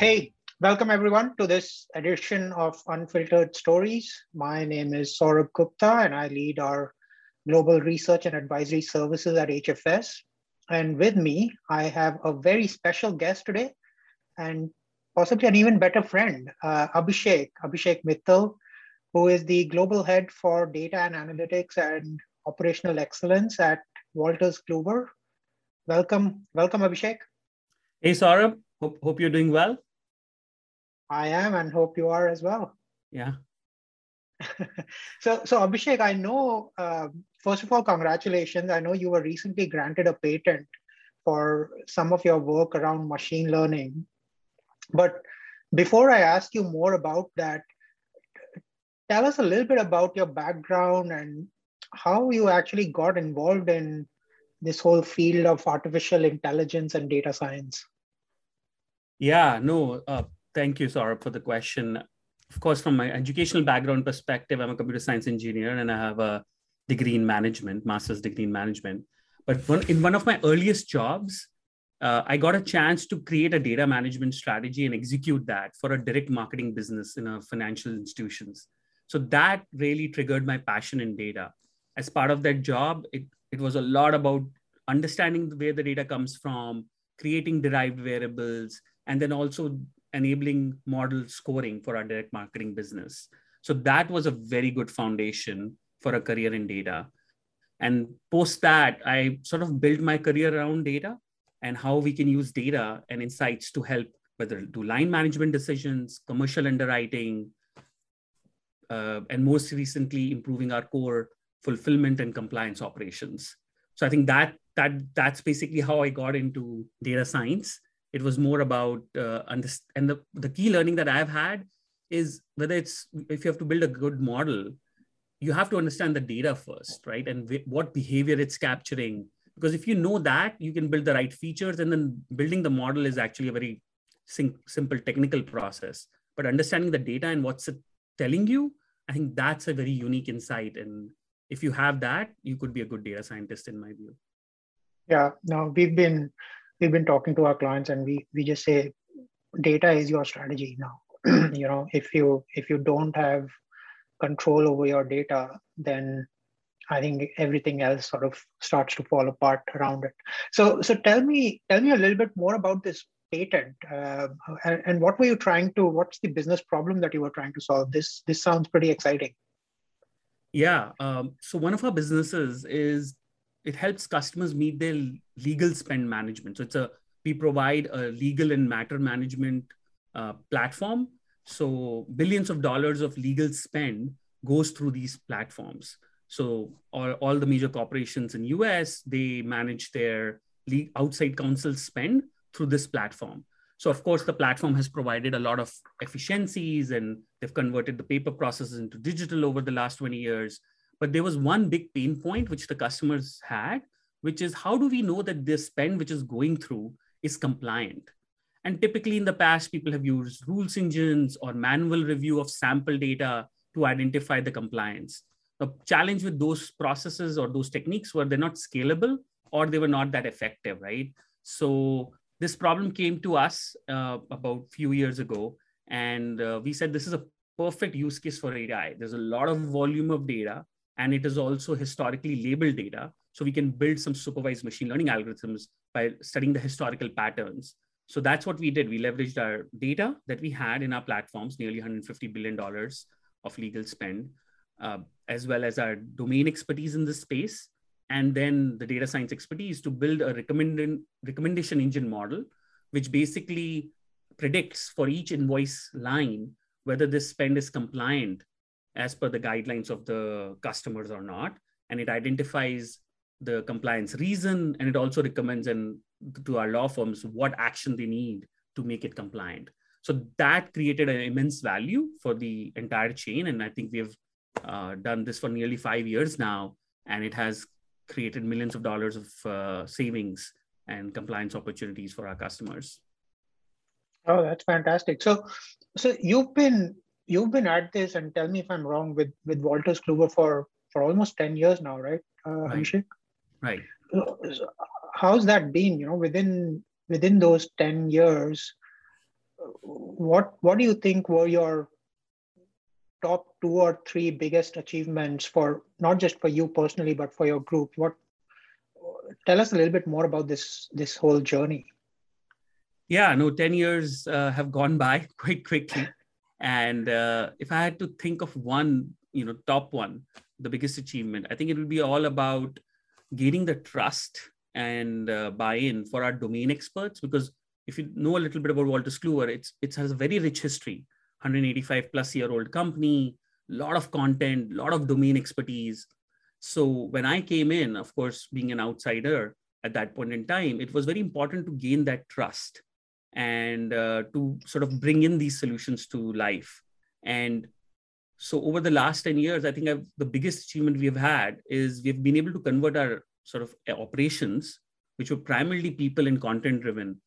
Hey, welcome everyone to this edition of Unfiltered Stories. My name is Saurabh Gupta and I lead our global research and advisory services at HFS. And with me, I have a very special guest today and possibly an even better friend, uh, Abhishek, Abhishek Mittal, who is the global head for data and analytics and operational excellence at Wolters Kluwer. Welcome, welcome, Abhishek. Hey, Saurabh. Hope, hope you're doing well. I am, and hope you are as well. Yeah. so, so Abhishek, I know. Uh, first of all, congratulations. I know you were recently granted a patent for some of your work around machine learning. But before I ask you more about that, tell us a little bit about your background and how you actually got involved in this whole field of artificial intelligence and data science. Yeah, no, uh, thank you, Saurabh, for the question. Of course, from my educational background perspective, I'm a computer science engineer and I have a degree in management, master's degree in management. But in one of my earliest jobs, uh, I got a chance to create a data management strategy and execute that for a direct marketing business in a financial institutions. So that really triggered my passion in data. As part of that job, it, it was a lot about understanding where the data comes from, creating derived variables, and then also enabling model scoring for our direct marketing business. So that was a very good foundation for a career in data. And post that, I sort of built my career around data and how we can use data and insights to help whether do line management decisions, commercial underwriting, uh, and most recently improving our core fulfillment and compliance operations. So I think that that that's basically how I got into data science it was more about uh, and the, the key learning that i've had is whether it's if you have to build a good model you have to understand the data first right? And what behavior it's capturing. Because if you know that you can build the right features and then building the model is actually a very sim- simple technical process. But understanding the data and what's it telling you i think that's a very unique insight. And if you have that you could be a good data scientist in my view. Yeah no we've been we've been talking to our clients and we we just say data is your strategy now. You know if you if you don't have control over your data then i think everything else sort of starts to fall apart around it. So so tell me tell me a little bit more about this patent. Uh, and, and what were you trying to what's the business problem that you were trying to solve? This this sounds pretty exciting. Yeah um, so one of our businesses is it helps customers meet their legal spend management. So it's a we provide a legal and matter management uh, platform. So billions of dollars of legal spend goes through these platforms. So all, all the major corporations in US they manage their outside counsel spend through this platform. So of course the platform has provided a lot of efficiencies and they've converted the paper processes into digital over the last 20 years. But there was one big pain point which the customers had, which is how do we know that this spend which is going through is compliant? And typically in the past, people have used rules engines or manual review of sample data to identify the compliance. The challenge with those processes or those techniques were they're not scalable or they were not that effective, right? So this problem came to us uh, about a few years ago, and uh, we said this is a perfect use case for AI. There's a lot of volume of data, and it is also historically labeled data. So we can build some supervised machine learning algorithms by studying the historical patterns. So that's what we did. We leveraged our data that we had in our platforms, nearly $150 billion of legal spend, uh, as well as our domain expertise in this space, and then the data science expertise to build a recommendation engine model, which basically predicts for each invoice line whether this spend is compliant as per the guidelines of the customers or not and it identifies the compliance reason and it also recommends and to our law firms what action they need to make it compliant. So that created an immense value for the entire chain and i think we have uh, done this for nearly five years now and it has created millions of dollars of uh, savings and compliance opportunities for our customers. Oh that's fantastic. So so you've been you've been at this, and tell me if I'm wrong, with with Wolters Kluwer for for almost ten years now, right, uh, right. Abhishek? Right. How's that been? You know, within within those ten years, what what do you think were your top two or three biggest achievements for not just for you personally but for your group what tell us a little bit more about this this whole journey yeah no 10 years uh, have gone by quite quickly and uh, if i had to think of one you know top one the biggest achievement i think it will be all about gaining the trust and uh, buy-in for our domain experts because if you know a little bit about Wolters Kluwer, it's it has a very rich history, 185 plus year old company, lot of content, lot of domain expertise. So when I came in, of course, being an outsider at that point in time, it was very important to gain that trust and uh, to sort of bring in these solutions to life. And so over the last 10 years, I think I've, the biggest achievement we've had is we've been able to convert our sort of operations, which were primarily people and content driven,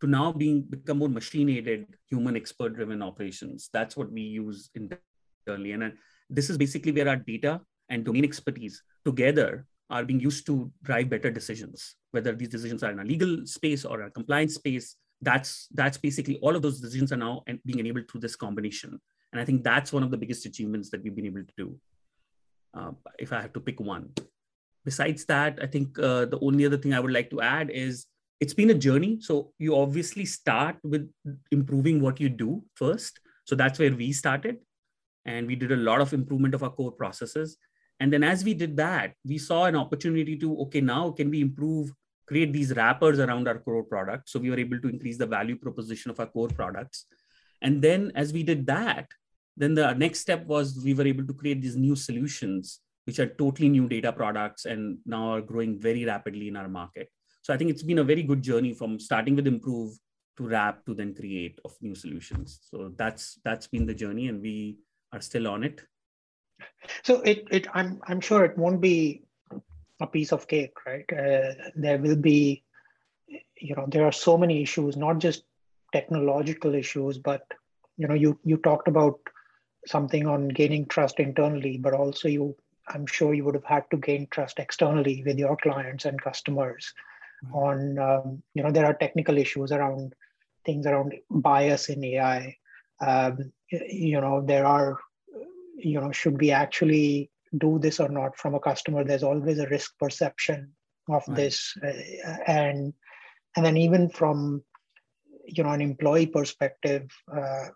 to now being become more machine aided, human expert driven operations. That's what we use internally. And this is basically where our data and domain expertise together are being used to drive better decisions, whether these decisions are in a legal space or a compliance space. That's that's basically all of those decisions are now being enabled through this combination. And I think that's one of the biggest achievements that we've been able to do. Uh, if I have to pick one. Besides that, I think uh, the only other thing I would like to add is it's been a journey. So you obviously start with improving what you do first. So that's where we started. And we did a lot of improvement of our core processes. And then as we did that, we saw an opportunity to, okay, now can we improve, create these wrappers around our core products? So we were able to increase the value proposition of our core products. And then as we did that, then the next step was we were able to create these new solutions, which are totally new data products and now are growing very rapidly in our market. So I think it's been a very good journey from starting with improve to wrap to then create of new solutions. So that's that's been the journey, and we are still on it. So it it I'm I'm sure it won't be a piece of cake, right? Uh, there will be, you know, there are so many issues, not just technological issues, but you know, you you talked about something on gaining trust internally, but also you I'm sure you would have had to gain trust externally with your clients and customers on um, you know there are technical issues around things around bias in ai um, you know there are you know should we actually do this or not from a customer there's always a risk perception of right. this uh, and and then even from you know an employee perspective uh,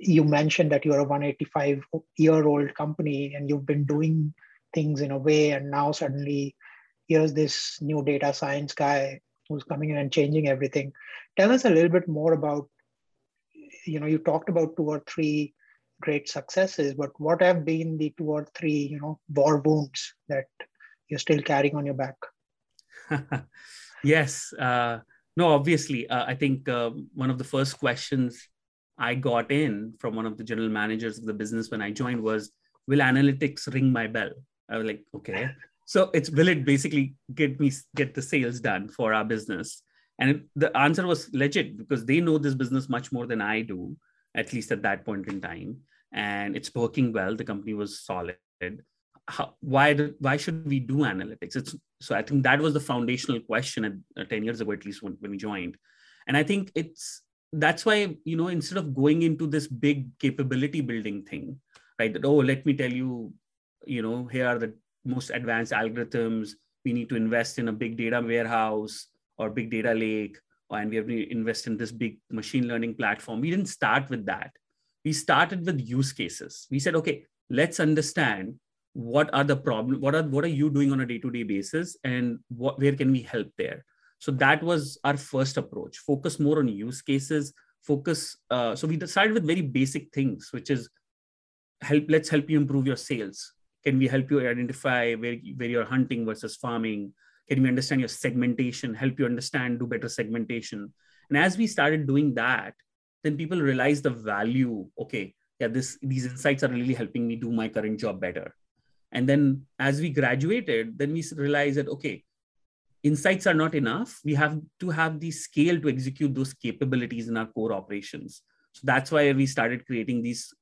you mentioned that you're a 185 year old company and you've been doing things in a way and now suddenly here's this new data science guy who's coming in and changing everything. Tell us a little bit more about, you know, you talked about two or three great successes, but what have been the two or three, you know, war wounds that you're still carrying on your back? yes. Uh, no, obviously, uh, I think uh, one of the first questions I got in from one of the general managers of the business when I joined was, "Will analytics ring my bell?" I was like, "Okay." so it's will it basically get me get the sales done for our business and the answer was legit because they know this business much more than i do at least at that point in time and it's working well the company was solid How, why do, why should we do analytics it's so i think that was the foundational question at, uh, 10 years ago at least when, when we joined and i think it's that's why you know instead of going into this big capability building thing right that oh let me tell you you know here are the most advanced algorithms. We need to invest in a big data warehouse or big data lake, and we have to invest in this big machine learning platform. We didn't start with that. We started with use cases. We said, okay, let's understand what are the problem, what are what are you doing on a day-to-day basis, and what where can we help there. So that was our first approach. Focus more on use cases. Focus. Uh, so we decided with very basic things, which is help. Let's help you improve your sales can we help you identify where, where you're hunting versus farming? Can we understand your segmentation, help you understand, do better segmentation? And as we started doing that, then people realize the value. Okay, yeah, this these insights are really helping me do my current job better. And then as we graduated, then we realized that okay, insights are not enough. We have to have the scale to execute those capabilities in our core operations. So that's why we started creating these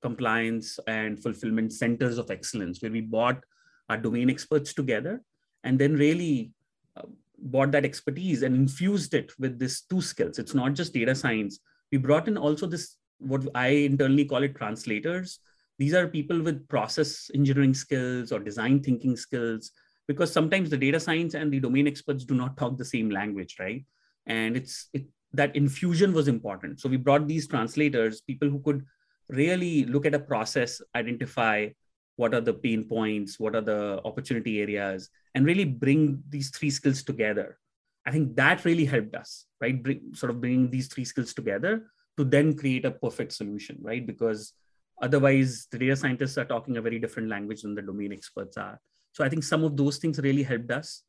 compliance and fulfillment centers of excellence where we brought our domain experts together and then really uh, bought that expertise and infused it with these two skills it's not just data science we brought in also this what I internally call it translators. These are people with process engineering skills or design thinking skills, because sometimes the data science and the domain experts do not talk the same language, right? And it's it, that infusion was important. So we brought these translators, people who could really look at a process, identify what are the pain points, what are the opportunity areas, and really bring these three skills together. I think that really helped us, right? Bring, sort of bringing these three skills together to then create a perfect solution, right? Because otherwise, the data scientists are talking a very different language than the domain experts are. So I think some of those things really helped us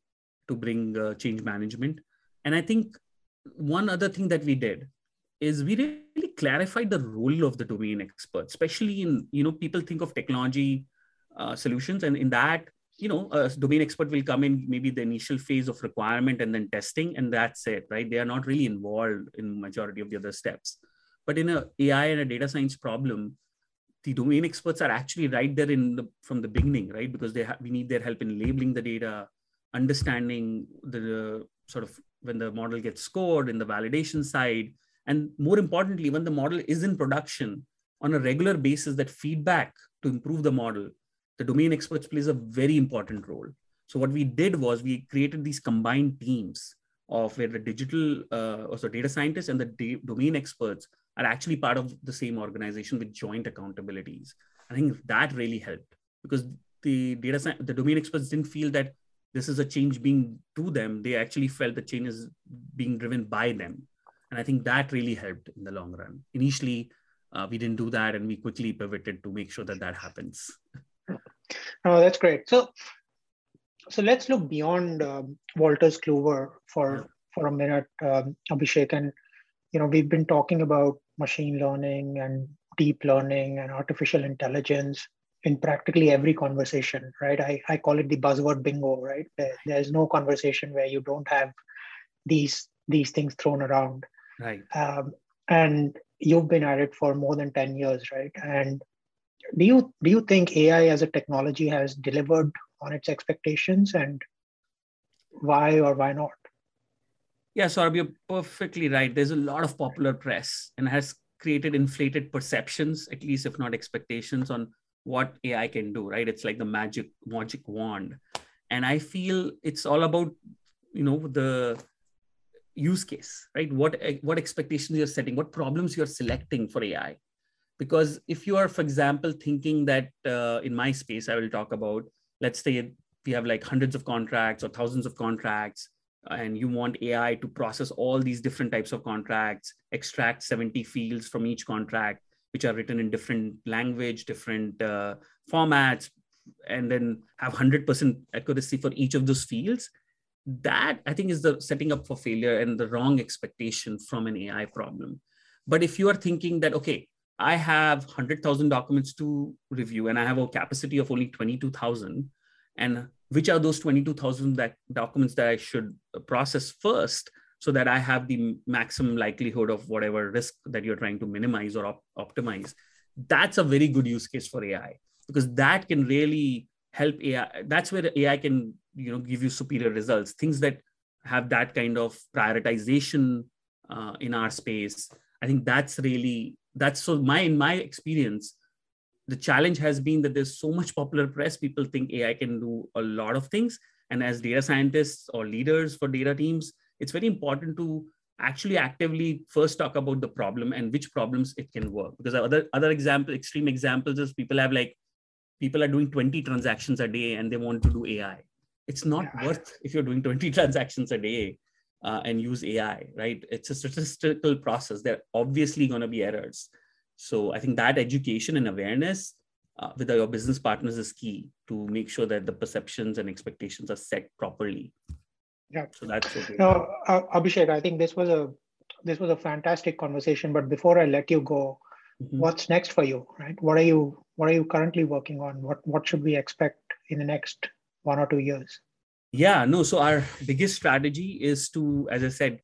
to bring uh, change management. And I think one other thing that we did is we really clarified the role of the domain expert, especially in, you know, people think of technology uh, solutions. And in that, you know, a domain expert will come in maybe the initial phase of requirement and then testing, and that's it, right? They are not really involved in majority of the other steps. But in a AI and a data science problem, the domain experts are actually right there in the from the beginning, right? Because they ha- we need their help in labeling the data, understanding the sort of when the model gets scored in the validation side, and more importantly, when the model is in production on a regular basis, that feedback to improve the model, the domain experts plays a very important role. So what we did was we created these combined teams of where the digital uh, also data scientists and the domain experts are actually part of the same organization with joint accountabilities. I think that really helped because the data the domain experts didn't feel that this is a change being to them. They actually felt the change is being driven by them. And I think that really helped in the long run. Initially, uh, we didn't do that and we quickly pivoted to make sure that that happens. Oh, that's great. So, so let's look beyond um, Wolters Kluwer for for a minute, um, Abhishek. And you know, we've been talking about machine learning and deep learning and artificial intelligence in practically every conversation, right? I, I call it the buzzword bingo, right? There, there's no conversation where you don't have these these things thrown around. Right. Um, and you've been at it for more than 10 years, right? And do you do you think AI as a technology has delivered on its expectations and why or why not? Yeah, so you're perfectly right. There's a lot of popular press and has created inflated perceptions, at least if not expectations, on what AI can do, right? It's like the magic magic wand. And I feel it's all about, you know, the use case, right? What what expectations you're setting, what problems you're selecting for AI. Because if you are, for example, thinking that uh, in my space, I will talk about, let's say we have like hundreds of contracts or thousands of contracts and you want AI to process all these different types of contracts, extract 70 fields from each contract, which are written in different language, different uh, formats, and then have 100% accuracy for each of those fields. That I think is the setting up for failure and the wrong expectation from an AI problem. But if you are thinking that, okay, I have 100,000 documents to review and I have a capacity of only 22,000, and which are those 22,000 that documents that I should process first so that I have the maximum likelihood of whatever risk that you're trying to minimize or op- optimize. That's a very good use case for AI because that can really help AI. That's where AI can, you know, give you superior results. Things that have that kind of prioritization uh, in our space. I think that's really that's so my in my experience the challenge has been that there's so much popular press people think ai can do a lot of things. And as data scientists or leaders for data teams it's very important to actually actively first talk about the problem and which problems it can work. Because other other example extreme examples is people have like people are doing 20 transactions a day and they want to do ai it's not yeah. worth if you're doing 20 transactions a day uh, and use ai right it's a statistical process there are obviously going to be errors so I think that education and awareness uh, with your business partners is key to make sure that the perceptions and expectations are set properly. Yeah. So that's okay. Now, uh, Abhishek, I think this was a this was a fantastic conversation. But before I let you go, mm-hmm. what's next for you? Right? What are you What are you currently working on? What What should we expect in the next one or two years? Yeah. No. So our biggest strategy is to, as I said,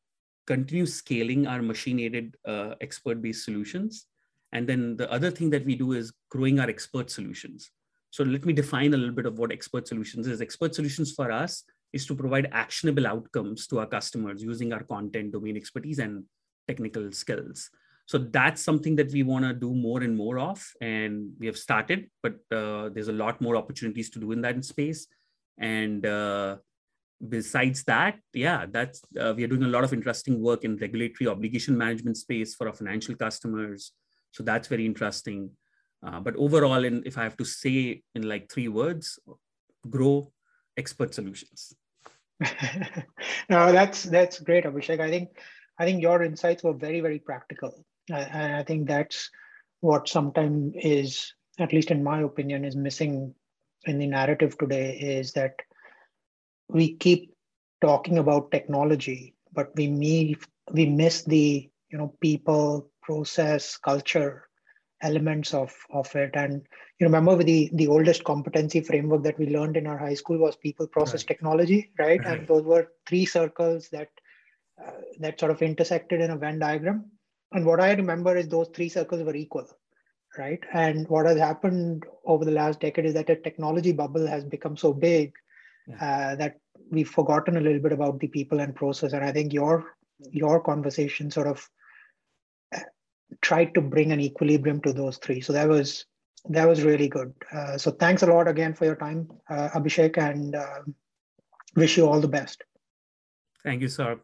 continue scaling our machine aided uh, expert based solutions and then the other thing that we do is growing our expert solutions. So let me define a little bit of what expert solutions is. Expert solutions for us is to provide actionable outcomes to our customers using our content, domain expertise, and technical skills. so that's something that we want to do more and more of and we have started but uh, there's a lot more opportunities to do in that space and uh, besides that yeah that's uh, we are doing a lot of interesting work in regulatory obligation management space for our financial customers. So that's very interesting. Uh, but overall in if i have to say in like three words grow expert solutions. No that's that's great abhishek. I think i think your insights were very very practical. And i think that's what sometimes is at least in my opinion is missing in the narrative today is that we keep talking about technology but we we miss the you know people process culture elements of of it and you remember the the oldest competency framework that we learned in our high school was people process right. technology right? right? and those were three circles that uh, that sort of intersected in a venn diagram and what i remember is those three circles were equal right? And what has happened over the last decade is that a technology bubble has become so big yeah. uh, that we've forgotten a little bit about the people and process. And i think your your conversation sort of uh, tried to bring an equilibrium to those three. So that was that was really good. Uh, so thanks a lot again for your time uh, abhishek and um, wish you all the best. Thank you sir